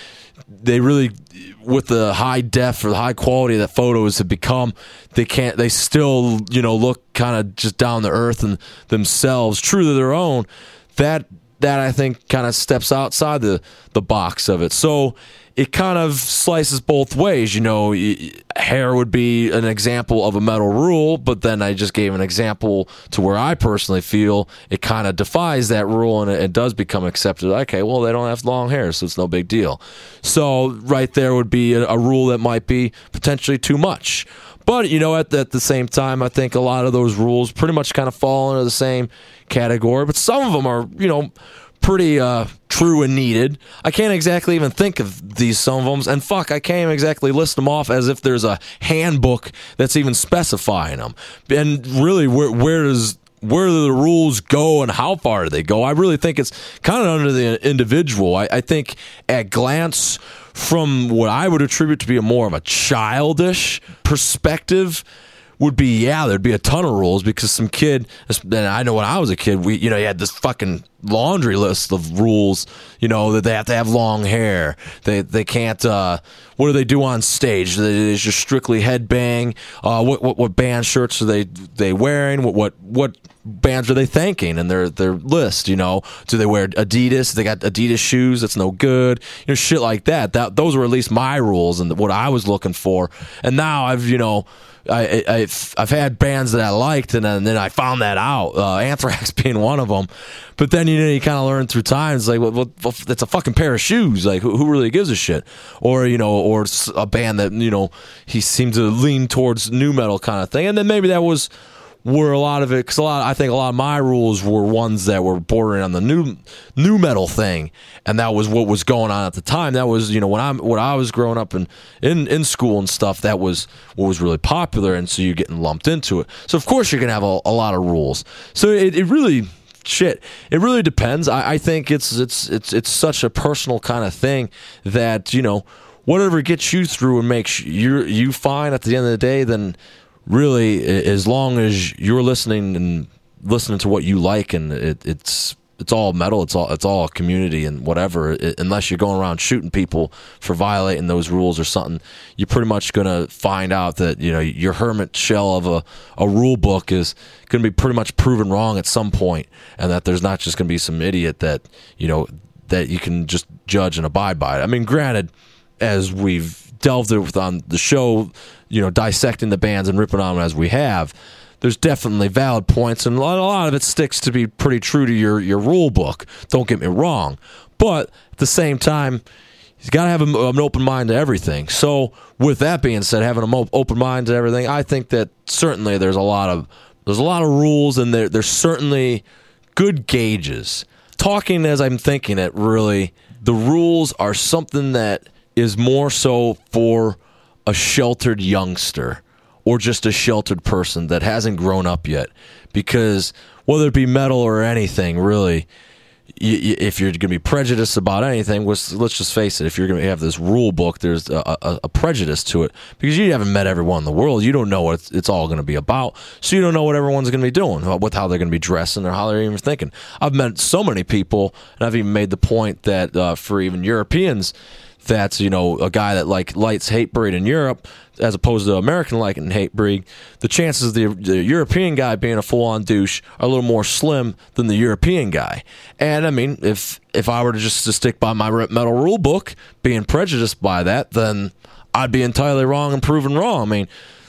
they really with the high def or the high quality of that photos have become they can't they still you know look kind of just down the earth and themselves true to their own that that I think kind of steps outside the the box of it. So it kind of slices both ways. You know, hair would be an example of a metal rule, but then I just gave an example to where I personally feel it kind of defies that rule and it, does become accepted. Okay, well, they don't have long hair, so it's no big deal. So right there would be a, a rule that might be potentially too much. But you know, at the, at the same time, I think a lot of those rules pretty much kind of fall into the same category. But some of them are, you know, pretty uh, true and needed. I can't exactly even think of these some of them, and fuck, I can't even exactly list them off as if there's a handbook that's even specifying them. And really, where where does where do the rules go and how far do they go? I really think it's kind of under the individual. I, I think at glance from what I would attribute to be a more of a childish perspective would be yeah, there'd be a ton of rules because some kid. And I know when I was a kid, we you know you had this fucking laundry list of rules. You know that they have to have long hair. They they can't. Uh, what do they do on stage? They just strictly headbang. Uh, what what what band shirts are they they wearing? What what what bands are they thanking in their their list? You know, do they wear Adidas? They got Adidas shoes. That's no good. You know, shit like that. That those were at least my rules and what I was looking for. And now I've you know. I, I, have I've had bands that I liked, and then, then I found that out. Uh, Anthrax being one of them. But then you know you kind of learn through time. It's like, well, well, it's a fucking pair of shoes. Like, who, who really gives a shit? Or you know, or a band that you know he seemed to lean towards nu metal kind of thing. And then maybe that was were a lot of it because a lot I think a lot of my rules were ones that were bordering on the new nu metal thing, and that was what was going on at the time. That was you know when I'm when I was growing up and in in school and stuff. That was what was really popular, and so you're getting lumped into it. So of course you're gonna have a, a lot of rules. So it, it really shit. It really depends. I, I think it's it's it's it's such a personal kind of thing that you know whatever gets you through and makes you you fine at the end of the day, then really, as long as you're listening and listening to what you like, and it, it's it's all metal, it's all it's all community and whatever. It, unless you're going around shooting people for violating those rules or something, you're pretty much gonna find out that you know your hermit shell of a a rule book is gonna be pretty much proven wrong at some point, and that there's not just gonna be some idiot that you know that you can just judge and abide by it. I mean, granted, as we've delved with on the show, you know, dissecting the bands and ripping on them as we have, there's definitely valid points, and a lot, of it sticks to be pretty true to your your rule book. Don't get me wrong, but at the same time, you've got to have an open mind to everything. So, with that being said, having an open mind to everything, I think that certainly there's a lot of there's a lot of rules, and there there's certainly good gauges. Talking as I'm thinking it, really, the rules are something that is more so for a sheltered youngster or just a sheltered person that hasn't grown up yet. Because whether it be metal or anything, really, if you're going to be prejudiced about anything, let's, let's just face it. If you're going to have this rule book, there's a, a, a, prejudice to it because you haven't met everyone in the world. You don't know what it's, it's all going to be about, so you don't know what everyone's going to be doing, with how they're going to be dressing or how they're even thinking. I've met so many people, and I've even made the point that uh, for even Europeans that's you know a guy that like lights Hatebreed in Europe as opposed to American liking Hatebreed, the chances of the, the European guy being a full on douche are a little more slim than the European guy. And I mean, if if I were to just to stick by my metal rule book, being prejudiced by that, then I'd be entirely wrong and proven wrong. I mean,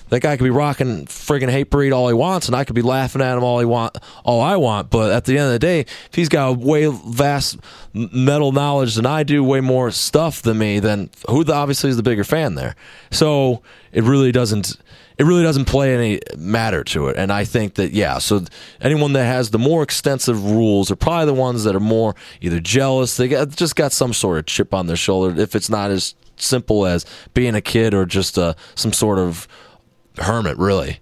that guy could be rocking friggin' Hatebreed all he wants, and I could be laughing at him all he want, all I want. But at the end of the day, if he's got way vast metal knowledge than I do, way more stuff than me, then who the, obviously is the bigger fan there? So it really doesn't. It really doesn't play any matter to it, and I think that yeah. So anyone that has the more extensive rules are probably the ones that are more either jealous, they got, just got some sort of chip on their shoulder. If it's not as simple as being a kid or just uh, some sort of hermit, really.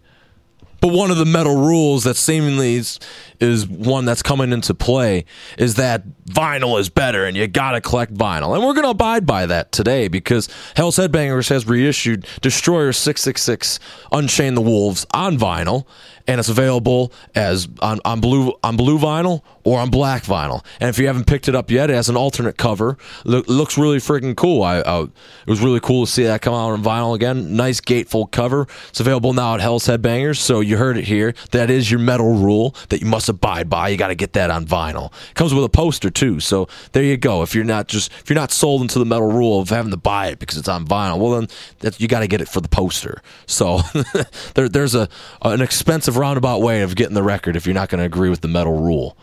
But one of the metal rules that seemingly is, is one that's coming into play is that vinyl is better and you gotta collect vinyl. And we're gonna abide by that today because Hell's Headbangers has reissued Destroyer 666 Unchain the Wolves on vinyl and it's available as on, on blue on blue vinyl or on black vinyl. And if you haven't picked it up yet, it has an alternate cover. Look, looks really freaking cool. I, I, it was really cool to see that come out on vinyl again. Nice gatefold cover. It's available now at Hell's Headbangers. So you heard it here. That is your metal rule that you must must abide by. You got to get that on vinyl. It comes with a poster too. So there you go. If you're not just if you're not sold into the metal rule of having to buy it because it's on vinyl, well then you got to get it for the poster. So there, there's a an expensive roundabout way of getting the record if you're not going to agree with the metal rule.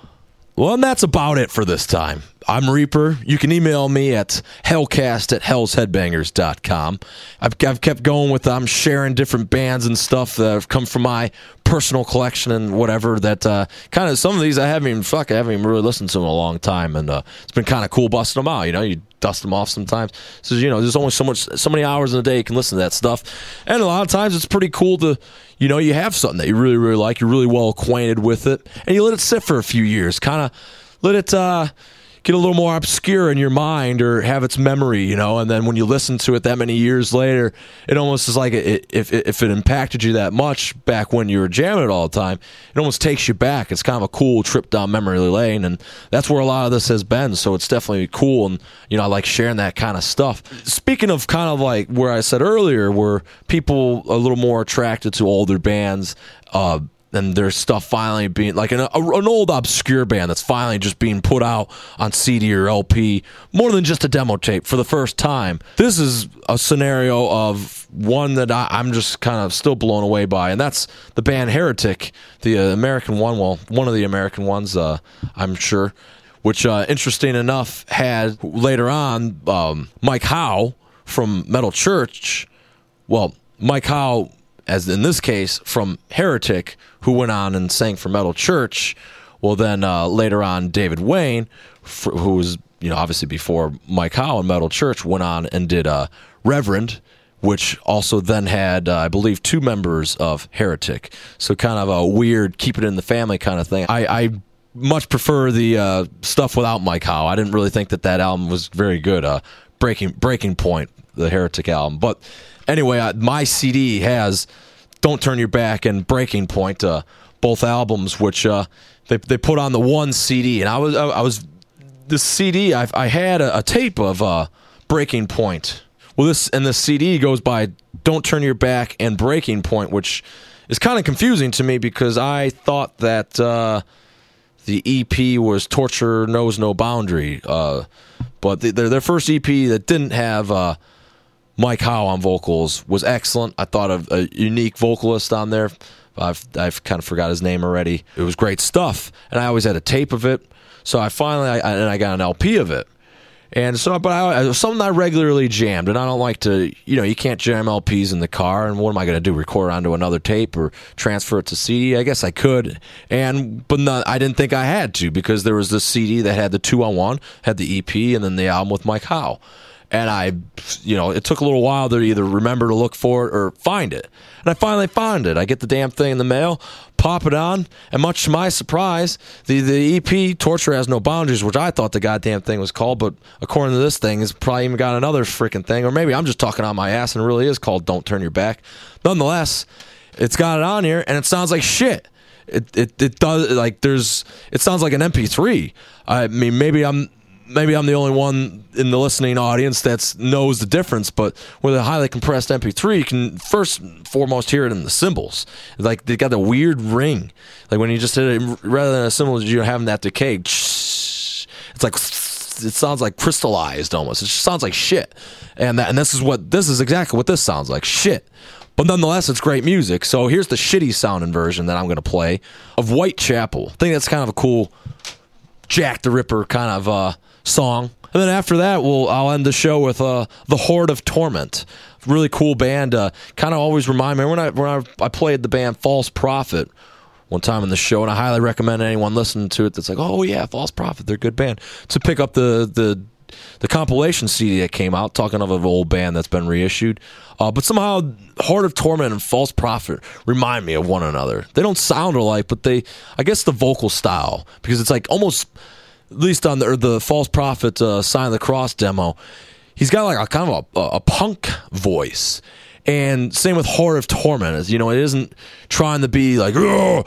Well, and that's about it for this time. I'm Reaper. You can email me at hellcast at hellsheadbangers.com. I've, I've kept going with I'm sharing different bands and stuff that have come from my personal collection and whatever that uh, kind of some of these I haven't even fuck I haven't even really listened to in a long time and uh, it's been kind of cool busting them out you know you dust them off sometimes so you know there's only so much so many hours in a day you can listen to that stuff and a lot of times it's pretty cool to you know you have something that you really really like you're really well acquainted with it and you let it sit for a few years kind of let it uh get a little more obscure in your mind or have its memory, you know. And then when you listen to it that many years later, it almost is like it, if if it impacted you that much back when you were jamming it all the time, it almost takes you back. It's kind of a cool trip down memory lane, and that's where a lot of this has been. So it's definitely cool, and you know, I like sharing that kind of stuff. Speaking of kind of like where I said earlier, where people a little more attracted to older bands. Uh, and there's stuff finally being like an, a, an old obscure band that's finally just being put out on CD or LP, more than just a demo tape for the first time. This is a scenario of one that I, am just kind of still blown away by, and that's the band Heretic, the uh, American one. Well, one of the American ones, uh, I'm sure. Which, uh, interesting enough, had later on um, Mike Howe from Metal Church. Well, Mike Howe as in this case from Heretic, who went on and sang for Metal Church. Well, then uh, later on, David Wayne, who was you know obviously before Mike Howe and Metal Church, went on and did uh, Reverend, which also then had uh, I believe two members of Heretic. So kind of a weird keep it in the family kind of thing. I, I much prefer the uh, stuff without Mike Howe. I didn't really think that that album was very good. Uh, breaking Breaking Point, the Heretic album, but anyway, I, my CD has "Don't Turn Your Back" and "Breaking Point," uh, both albums, which uh, they they put on the one CD, and I was I, I was the CD. I, I had a, a tape of uh, "Breaking Point." Well, this and the CD goes by "Don't Turn Your Back" and "Breaking Point," which is kind of confusing to me because I thought that uh, the EP was "Torture Knows No Boundary," uh, but the, their their first EP that didn't have uh, Mike Howe on vocals was excellent. I thought of a unique vocalist on there. I've I've kind of forgot his name already. It was great stuff, and I always had a tape of it. So I finally I, and I got an LP of it. And so, but I, something I regularly jammed, and I don't like to, you know, you can't jam LPs in the car. And what am I going to do? Record onto another tape or transfer it to CD? I guess I could, and but not, I didn't think I had to because there was this CD that had the two on one, had the EP, and then the album with Mike Howe and I, you know, it took a little while to either remember to look for it or find it. And I finally found it. I get the damn thing in the mail, pop it on, and much to my surprise, the, the EP Torture Has No Boundaries, which I thought the goddamn thing was called, but according to this thing, it's probably even got another freaking thing, or maybe I'm just talking on my ass and it really is called Don't Turn Your Back. Nonetheless, it's got it on here and it sounds like shit. It, it, it does like there's it sounds like an MP3. I mean maybe I'm maybe I'm the only one in the listening audience that knows the difference, but with a highly compressed MP3, you can first foremost hear it in the cymbals. Like they got the weird ring. Like when you just hit it, rather than a cymbal, you're having that decay. It's like it sounds like crystallized almost. It just sounds like shit. And that, and this is what this is exactly what this sounds like. Shit. But nonetheless, it's great music. So here's the shitty sounding version that I'm going to play of Whitechapel. I think that's kind of a cool Jack the Ripper kind of uh, song. And then after that, we'll I'll end the show with uh, the Horde of Torment. Really cool band. Uh, kind of always remind me when I when I, I played the band False Prophet one time in the show, and I highly recommend anyone listening to it that's like, oh yeah, False Prophet, they're a good band, to pick up the the the compilation CD that came out, talking of an old band that's been reissued. Uh, but somehow, Horde of Torment and False Prophet remind me of one another. They don't sound alike, but they, I guess, the vocal style because it's like almost at least on the, the false prophet uh, sign of the cross demo, he's got like a kind of a, a punk voice. And same with Horde of Torment. You know, it isn't trying to be like, or,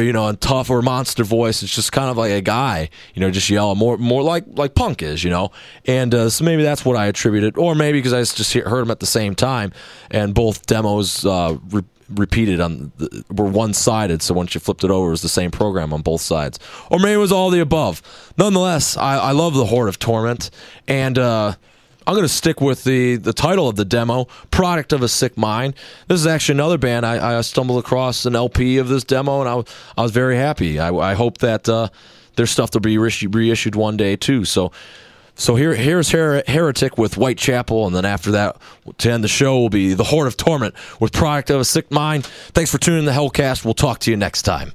you know, a tough or monster voice. It's just kind of like a guy, you know, just yelling more, more like like punk is, you know. And uh, so maybe that's what I attributed, or maybe because I just heard them at the same time, and both demos uh, re- repeated on the, were one sided. So once you flipped it over, it was the same program on both sides, or maybe it was all the above. Nonetheless, I, I love the Horde of Torment, and uh, I'm going to stick with the the title of the demo, "Product of a Sick Mind." This is actually another band I, I stumbled across an LP of this demo, and I, I was very happy. I, I hope that uh, their stuff will be reissued one day too. So. So here, here's Her- Heretic with Whitechapel, and then after that, to end the show, will be the Horde of Torment with Product of a Sick Mind. Thanks for tuning in the Hellcast. We'll talk to you next time.